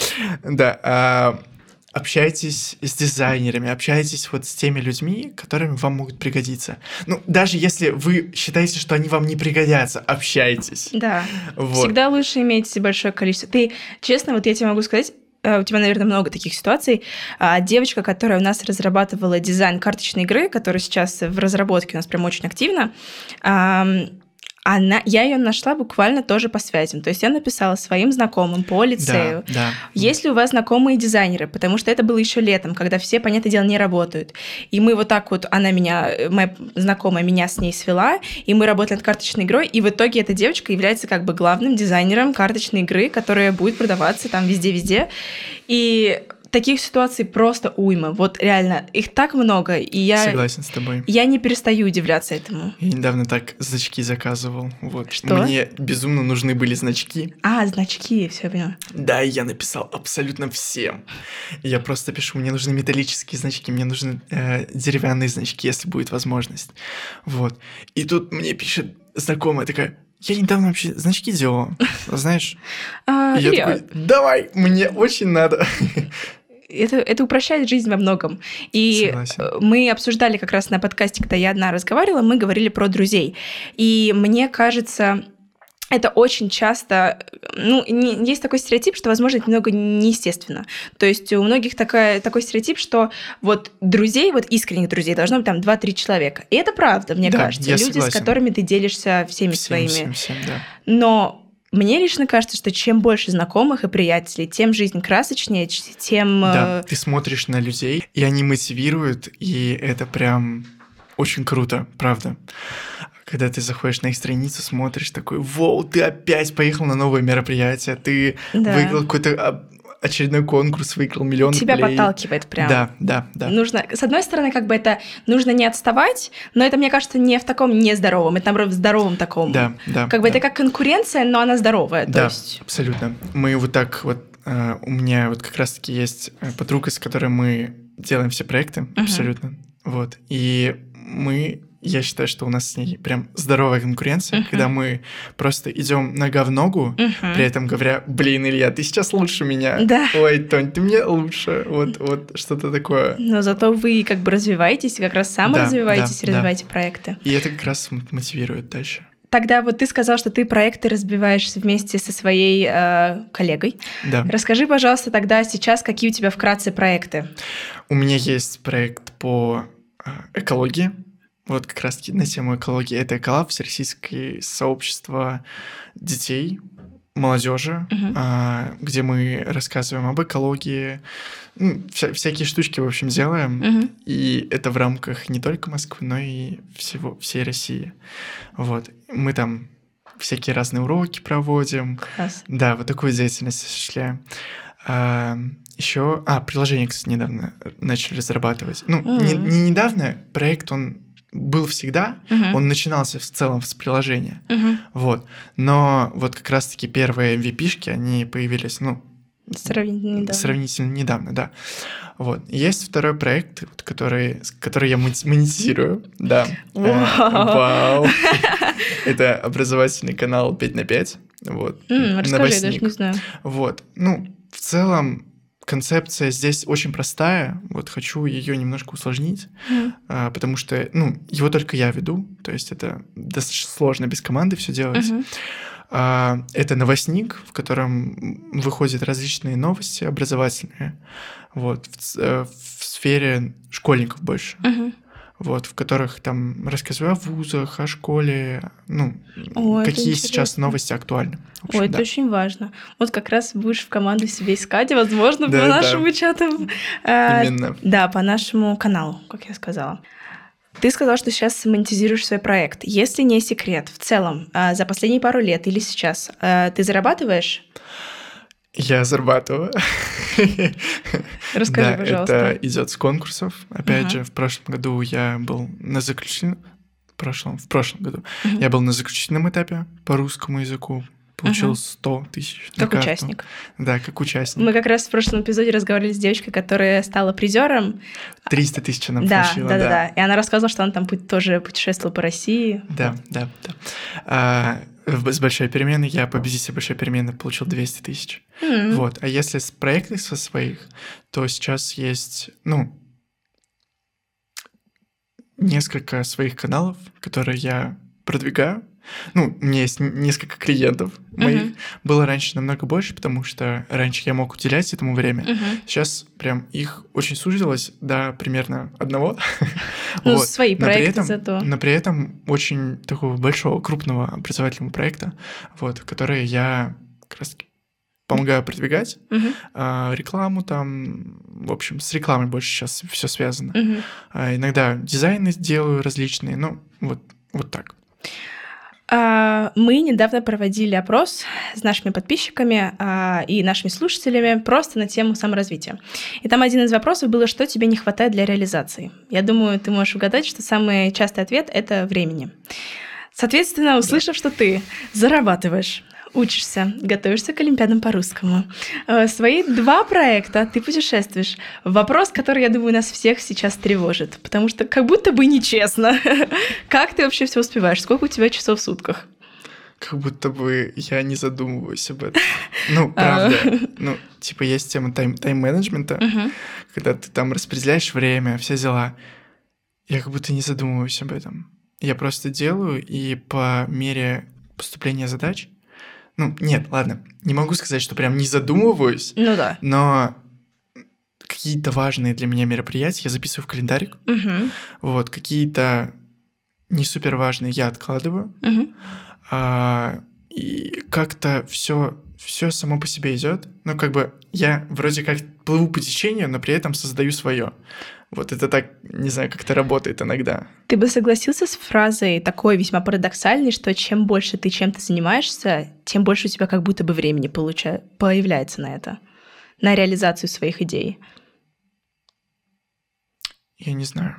Да. а, общайтесь с дизайнерами, общайтесь вот с теми людьми, которыми вам могут пригодиться. Ну, даже если вы считаете, что они вам не пригодятся, общайтесь. Да. Вот. Всегда лучше иметь большое количество. Ты, честно, вот я тебе могу сказать, у тебя, наверное, много таких ситуаций. А, Девочка, которая у нас разрабатывала дизайн карточной игры, которая сейчас в разработке у нас прям очень активно, Она, я ее нашла буквально тоже по связям. То есть я написала своим знакомым по лицею. Да, да. Есть ли у вас знакомые дизайнеры? Потому что это было еще летом, когда все, понятное дело, не работают. И мы вот так вот, она меня, моя знакомая меня с ней свела, и мы работали над карточной игрой, и в итоге эта девочка является как бы главным дизайнером карточной игры, которая будет продаваться там везде-везде. И таких ситуаций просто уйма. Вот реально, их так много, и я... Согласен с тобой. Я не перестаю удивляться этому. Я недавно так значки заказывал. Вот. Что? Мне безумно нужны были значки. А, значки, все поняла. Да, и я написал абсолютно всем. Я просто пишу, мне нужны металлические значки, мне нужны э, деревянные значки, если будет возможность. Вот. И тут мне пишет знакомая такая, я недавно вообще значки делала, [laughs] знаешь? А, я такой, давай, мне очень надо. [laughs] это, это упрощает жизнь во многом. И Согласен. э, мы обсуждали как раз на подкасте, когда я одна разговаривала, мы говорили про друзей. И мне кажется, это очень часто, ну, не- есть такой стереотип, что, возможно, это немного неестественно. То есть у многих такая, такой стереотип, что вот друзей, вот искренних друзей должно быть там 2-3 человека. И это правда, мне Да, кажется. Люди, с согласен. которыми ты делишься всеми Всем, своими всем, всем, да. но мне лично кажется, что чем больше знакомых и приятелей, тем жизнь красочнее, тем... Да, э, ты смотришь на людей, и они мотивируют, и это прям очень круто, правда. Когда ты заходишь на их страницу, смотришь такой, вау, ты опять поехал на новое мероприятие, ты Да. выиграл какой-то а, очередной конкурс, выиграл миллион Тебя рублей. подталкивает прям. Да, да, да. Нужно, с одной стороны, как бы это нужно не отставать, но это, мне кажется, не в таком нездоровом, это наоборот в здоровом таком. да, да. Как бы да. это как конкуренция, но она здоровая. Да, есть... абсолютно. Мы вот так вот, э, у меня вот как раз-таки есть э, подруга, с которой мы делаем все проекты, абсолютно. Вот. И мы, я считаю, что у нас с ней прям здоровая конкуренция, Мгм. когда мы просто идем нога в ногу, Мгм. при этом говоря, блин, Илья, ты сейчас лучше меня. Да. Ой, Тонь, ты мне лучше. Вот, вот что-то такое. Но зато вы как бы развиваетесь, как раз саморазвиваетесь да, и развиваете проекты. И это как раз мотивирует дальше. Тогда вот ты сказал, что ты проекты разбиваешь вместе со своей э, коллегой. Да. Расскажи, пожалуйста, тогда сейчас, какие у тебя вкратце проекты. У меня есть проект по э, экологии. Вот как раз-таки на тему экологии. Это коллаб всероссийское сообщество детей, молодежи, Мгм. а, где мы рассказываем об экологии, ну, вся- всякие штучки, в общем, делаем. Мгм. И это в рамках не только Москвы, но и всего, всей России. Вот. Мы там всякие разные уроки проводим. Класс. Да, вот такую деятельность осуществляем. еще... А, приложение, кстати, недавно начали разрабатывать. Ну, не, Мгм. не недавно, проект, он был всегда, Мгм. он начинался в целом с приложения. Мгм. Вот. Но вот как раз-таки первые MVP-шки, они появились, ну, Сравнительно недавно. сравнительно недавно, да. Вот. Есть второй проект, который, который я монетизирую, да. Э, Вау. [laughs] Это образовательный канал 5 на 5. Вот. Расскажи, я даже не знаю. Вот. Ну, в целом, концепция здесь очень простая. Вот хочу ее немножко усложнить, а, потому что, ну, его только я веду. То есть это достаточно сложно без команды все делать. А, Это новостник, в котором выходят различные новости образовательные. Вот, в, э, в сфере школьников больше. Мгм. Вот, в которых там рассказываю о вузах, о школе, ну, О, это какие сейчас новости актуальны. В общем, Ой, это да. очень важно. Вот как раз будешь в команду себе искать, и, возможно, Да, по да. нашему чату. э, Именно. Да, по нашему каналу, как я сказала. Ты сказал, что сейчас монетизируешь свой проект. Если не секрет, в целом, а, за последние пару лет или сейчас, а, ты зарабатываешь? Я зарабатываю. Расскажи, да, пожалуйста. это идет с конкурсов. Опять Ага. же, в прошлом году я был на заключительном... В прошлом, в прошлом году Мгм. я был на заключительном этапе по русскому языку. Получил Ага. 100 тысяч Как карту. участник. Да, как участник. Мы как раз в прошлом эпизоде разговаривали с девочкой, которая стала призером. 300 тысяч она Да, получила, да, да, да. да. И она рассказывала, что она там тоже путешествовала по России. Да, да, да. А, с большой перемены я победитель большой перемены получил 200 тысяч. М. Вот. А если с проектов со своих, то сейчас есть, ну, несколько своих каналов, которые я продвигаю. Ну, у меня есть несколько клиентов моих. Мгм. Было раньше намного больше, потому что раньше я мог уделять этому время. Мгм. Сейчас прям их очень сузилось до примерно одного. [laughs] Ну, Вот. свои Но при проекты этом- зато. Но при этом очень такого большого, крупного образовательного проекта, вот, который я как раз помогаю продвигать. Мгм. а, рекламу там, в общем, с рекламой больше сейчас все связано. Мгм. А, иногда дизайны делаю различные, ну, вот, вот так. А, Мы недавно проводили опрос с нашими подписчиками а, и нашими слушателями просто на тему саморазвития. И там один из вопросов было, что тебе не хватает для реализации. Я думаю, ты можешь угадать, что самый частый ответ — это времени. Соответственно, услышав, что ты зарабатываешь, учишься, готовишься к Олимпиадам по-русскому, э, свои два проекта, ты путешествуешь. Вопрос, который, я думаю, нас всех сейчас тревожит, потому что как будто бы нечестно. [laughs] Как ты вообще все успеваешь? Сколько у тебя часов в сутках? Как будто бы я не задумываюсь об этом. [laughs] Ну, А. правда. Ну, типа, есть тема тайм- тайм-менеджмента, когда ты там распределяешь время, все дела. Я как будто не задумываюсь об этом. Я просто делаю, и по мере поступления задач... Ну, нет, ладно, не могу сказать, что прям не задумываюсь, Ну да. но какие-то важные для меня мероприятия я записываю в календарик. Мгм. Вот, какие-то не супер важные я откладываю. Мгм. А, и как-то все все само по себе идет. Ну, как бы я вроде как плыву по течению, но при этом создаю свое. Вот это так, не знаю, как-то работает иногда. Ты бы согласился с фразой такой весьма парадоксальной, что чем больше ты чем-то занимаешься, тем больше у тебя как будто бы времени получа- появляется на это, на реализацию своих идей. Я не знаю.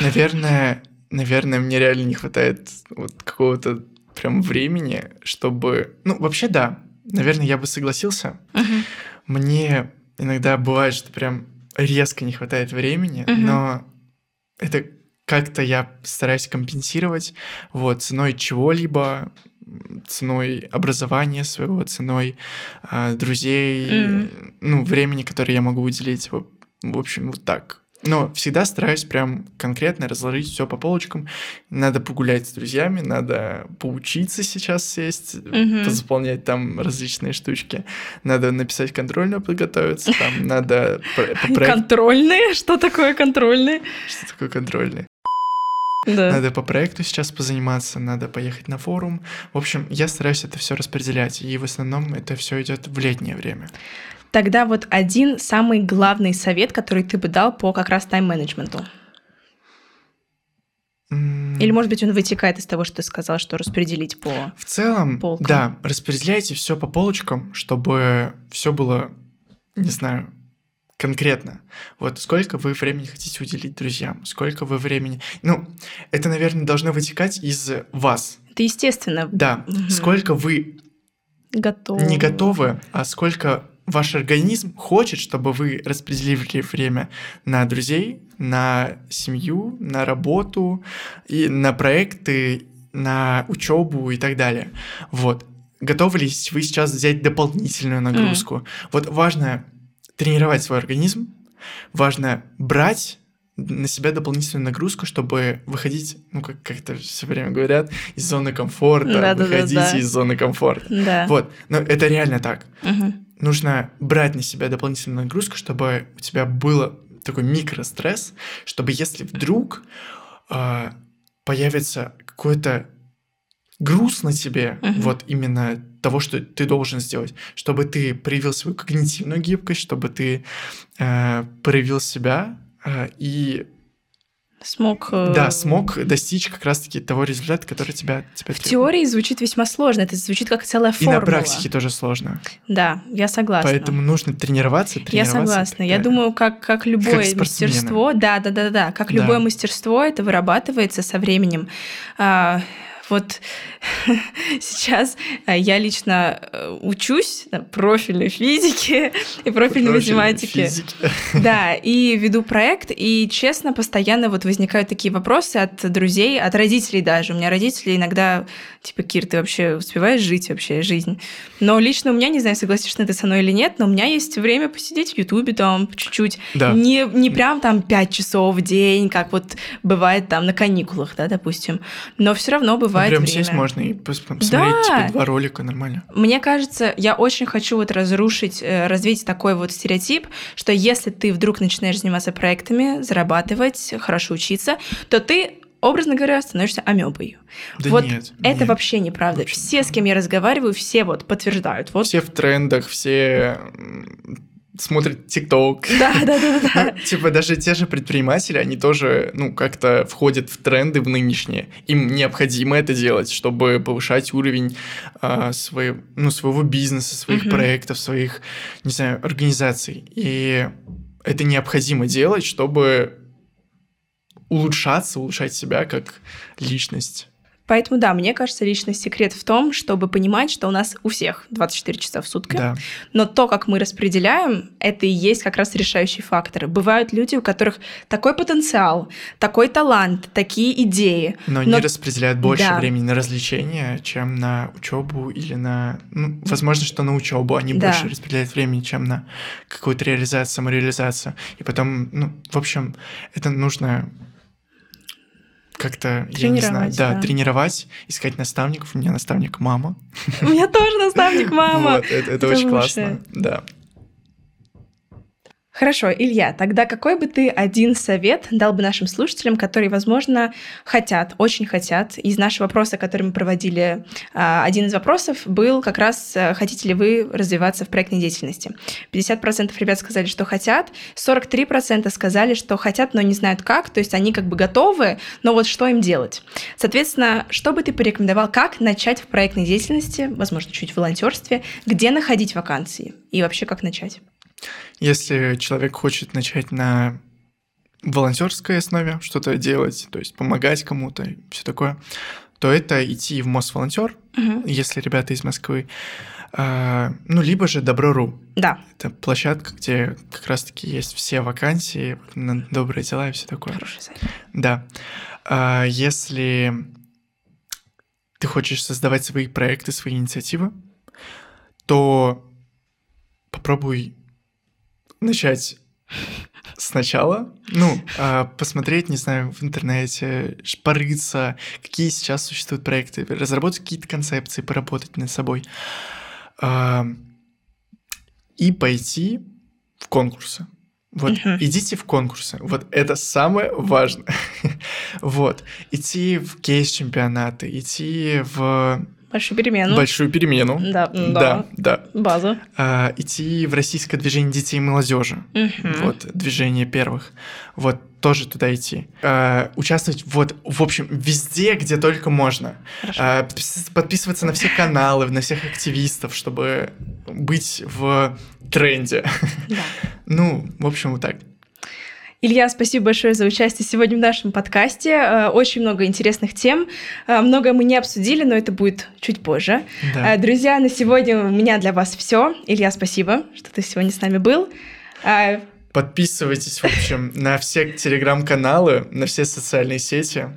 Наверное, наверное, мне реально не хватает вот какого-то прям времени, чтобы... Ну, вообще, да. Наверное, я бы согласился. Мне иногда бывает, что прям резко не хватает времени, Мгм. но это как-то я стараюсь компенсировать вот ценой чего-либо, ценой образования своего, ценой а, друзей, Мгм. ну, времени, которое я могу уделить. В в общем, вот так. Но всегда стараюсь прям конкретно разложить все по полочкам. Надо погулять с друзьями, надо поучиться сейчас сесть, Мгм. заполнять там различные штучки. Надо написать контрольную, подготовиться, там надо [laughs] Контрольные? Что такое контрольные? Что такое контрольный? Да. Надо по проекту сейчас позаниматься, надо поехать на форум. В общем, я стараюсь это все распределять, и в основном это все идет в летнее время. Тогда вот один самый главный совет, который ты бы дал по как раз тайм-менеджменту. Или, может быть, он вытекает из того, что ты сказал, что распределить по... В целом, полкам? да, распределяйте все по полочкам, чтобы все было, не знаю, конкретно. Вот сколько вы времени хотите уделить друзьям, сколько вы времени... Ну, это, наверное, должно вытекать из вас. Это естественно. Да, Мгм. сколько вы Готов. не готовы, а сколько ваш организм хочет, чтобы вы распределили время на друзей, на семью, на работу и на проекты, на учебу и так далее. Вот. Готовы ли вы сейчас взять дополнительную нагрузку? Вот важно тренировать свой организм, важно брать на себя дополнительную нагрузку, чтобы выходить, ну, как, как это все время говорят, из зоны комфорта, Да-да-да-да. выходите из зоны комфорта. Да. Вот, но это реально так. Мгм. Нужно брать на себя дополнительную нагрузку, чтобы у тебя было такой микростресс, чтобы если вдруг а, появится какой-то груз на тебе, Мгм. вот именно того, что ты должен сделать, чтобы ты проявил свою когнитивную гибкость, чтобы ты э, проявил себя э, и Смог... э, да смог достичь как раз-таки того результата, который тебя тебя В требует. теории звучит весьма сложно. Это звучит как целая и формула. на практике тоже сложно. Да, я согласна. Поэтому нужно тренироваться, Я тренироваться. и согласна. Я далее. думаю, как, как любое спортсмены. мастерство, да, да, да, да, как Да. любое мастерство, это вырабатывается со временем. Вот [laughs] сейчас э, я лично э, учусь на профильной физике и профильной математике. [laughs] Да, и веду проект, и, честно, постоянно вот возникают такие вопросы от друзей, от родителей даже. У меня родители иногда, типа, Кир, ты вообще успеваешь жить вообще жизнь? Но лично у меня, не знаю, согласишься ты со мной или нет, но у меня есть время посидеть в Ютубе там чуть-чуть. Да. Не, не прям там 5 часов в день, как вот бывает там на каникулах, да, допустим. Но все равно Ну, бывает Прям время. сесть можно и пос- посмотреть, Да. типа, два ролика нормально. Мне кажется, я очень хочу вот разрушить, э, развить такой вот стереотип, что если ты вдруг начинаешь заниматься проектами, зарабатывать, хорошо учиться, то ты образно говоря, становишься амебой. Да вот нет, это нет. вообще неправда. Вообще все, с кем я разговариваю, все вот подтверждают. Вот. Все в трендах, все м, смотрят ТикТок. Да, да, да, да. Ну, типа даже те же предприниматели, они тоже, ну, как-то входят в тренды в нынешние. Им необходимо это делать, чтобы повышать уровень а, своего, ну, своего бизнеса, своих проектов, своих, не знаю, организаций. И это необходимо делать, чтобы улучшаться, улучшать себя как личность. Поэтому, да, мне кажется, личный секрет в том, чтобы понимать, что у нас у всех 24 часа в сутки, Да. но то, как мы распределяем, это и есть как раз решающие факторы. Бывают люди, у которых такой потенциал, такой талант, такие идеи. Но они Но- распределяют больше Да. времени на развлечения, чем на учебу или на... Ну, возможно, что на учебу они Да. больше распределяют времени, чем на какую-то реализацию, самореализацию. И потом, ну, в общем, это нужно как-то, я не знаю, да, да. тренировать, искать наставников. У меня наставник мама. У меня тоже наставник мама. [laughs] Вот, это, это Это очень лучшее. классно. Да. Хорошо, Илья, тогда какой бы ты один совет дал бы нашим слушателям, которые, возможно, хотят, очень хотят? Из нашего вопроса, который мы проводили, а, один из вопросов был как раз, а, хотите ли вы развиваться в проектной деятельности? 50% ребят сказали, что хотят, 43% сказали, что хотят, но не знают как, то есть они как бы готовы, но вот что им делать? Соответственно, что бы ты порекомендовал, как начать в проектной деятельности, возможно, чуть в волонтерстве, где находить вакансии и вообще как начать? Если человек хочет начать на волонтерской основе что-то делать, то есть помогать кому-то, все такое, то это идти в Мосволонтер, Мгм. если ребята из Москвы, а, ну, либо же Добро.ру. Да, Это площадка, где как раз-таки есть все вакансии на добрые дела и все такое. хороший сайт. Да. А, Если ты хочешь создавать свои проекты, свои инициативы, то попробуй начать сначала, ну, а, посмотреть, не знаю, в интернете, ш- порыться, какие сейчас существуют проекты, разработать какие-то концепции, поработать над собой. А, И пойти в конкурсы. Вот, Мгм. идите в конкурсы. Вот это самое важное. [laughs] Вот. Идти в кейс-чемпионаты, идти в Большую перемену. большую перемену. Да, Да, да. да. Базу. А, идти в российское движение детей и молодежи. Мгм. Вот, движение первых. Вот, тоже туда идти. А, участвовать, вот, в общем, везде, где только можно. Хорошо. А, подпис- подписываться на все каналы, на всех активистов, чтобы быть в тренде. Да. Ну, в общем, вот так. Илья, спасибо большое за участие сегодня в нашем подкасте. Э, Очень много интересных тем. Э, Многое мы не обсудили, но это будет чуть позже. Да. Э, Друзья, на сегодня у меня для вас все. Илья, спасибо, что ты сегодня с нами был. Подписывайтесь, в общем, на все телеграм-каналы, на все социальные сети.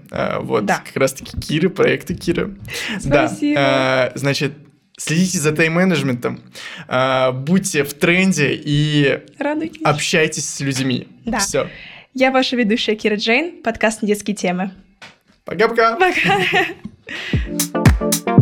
Вот, Да. как раз-таки Киры, проекты Киры. Спасибо. Да. Значит, следите за тайм-менеджментом, а, будьте в тренде и Радуйтесь. общайтесь с людьми. Да. Все. Я ваша ведущая Кира Джейн, подкаст «Детские темы». Пока-пока. Пока. [laughs]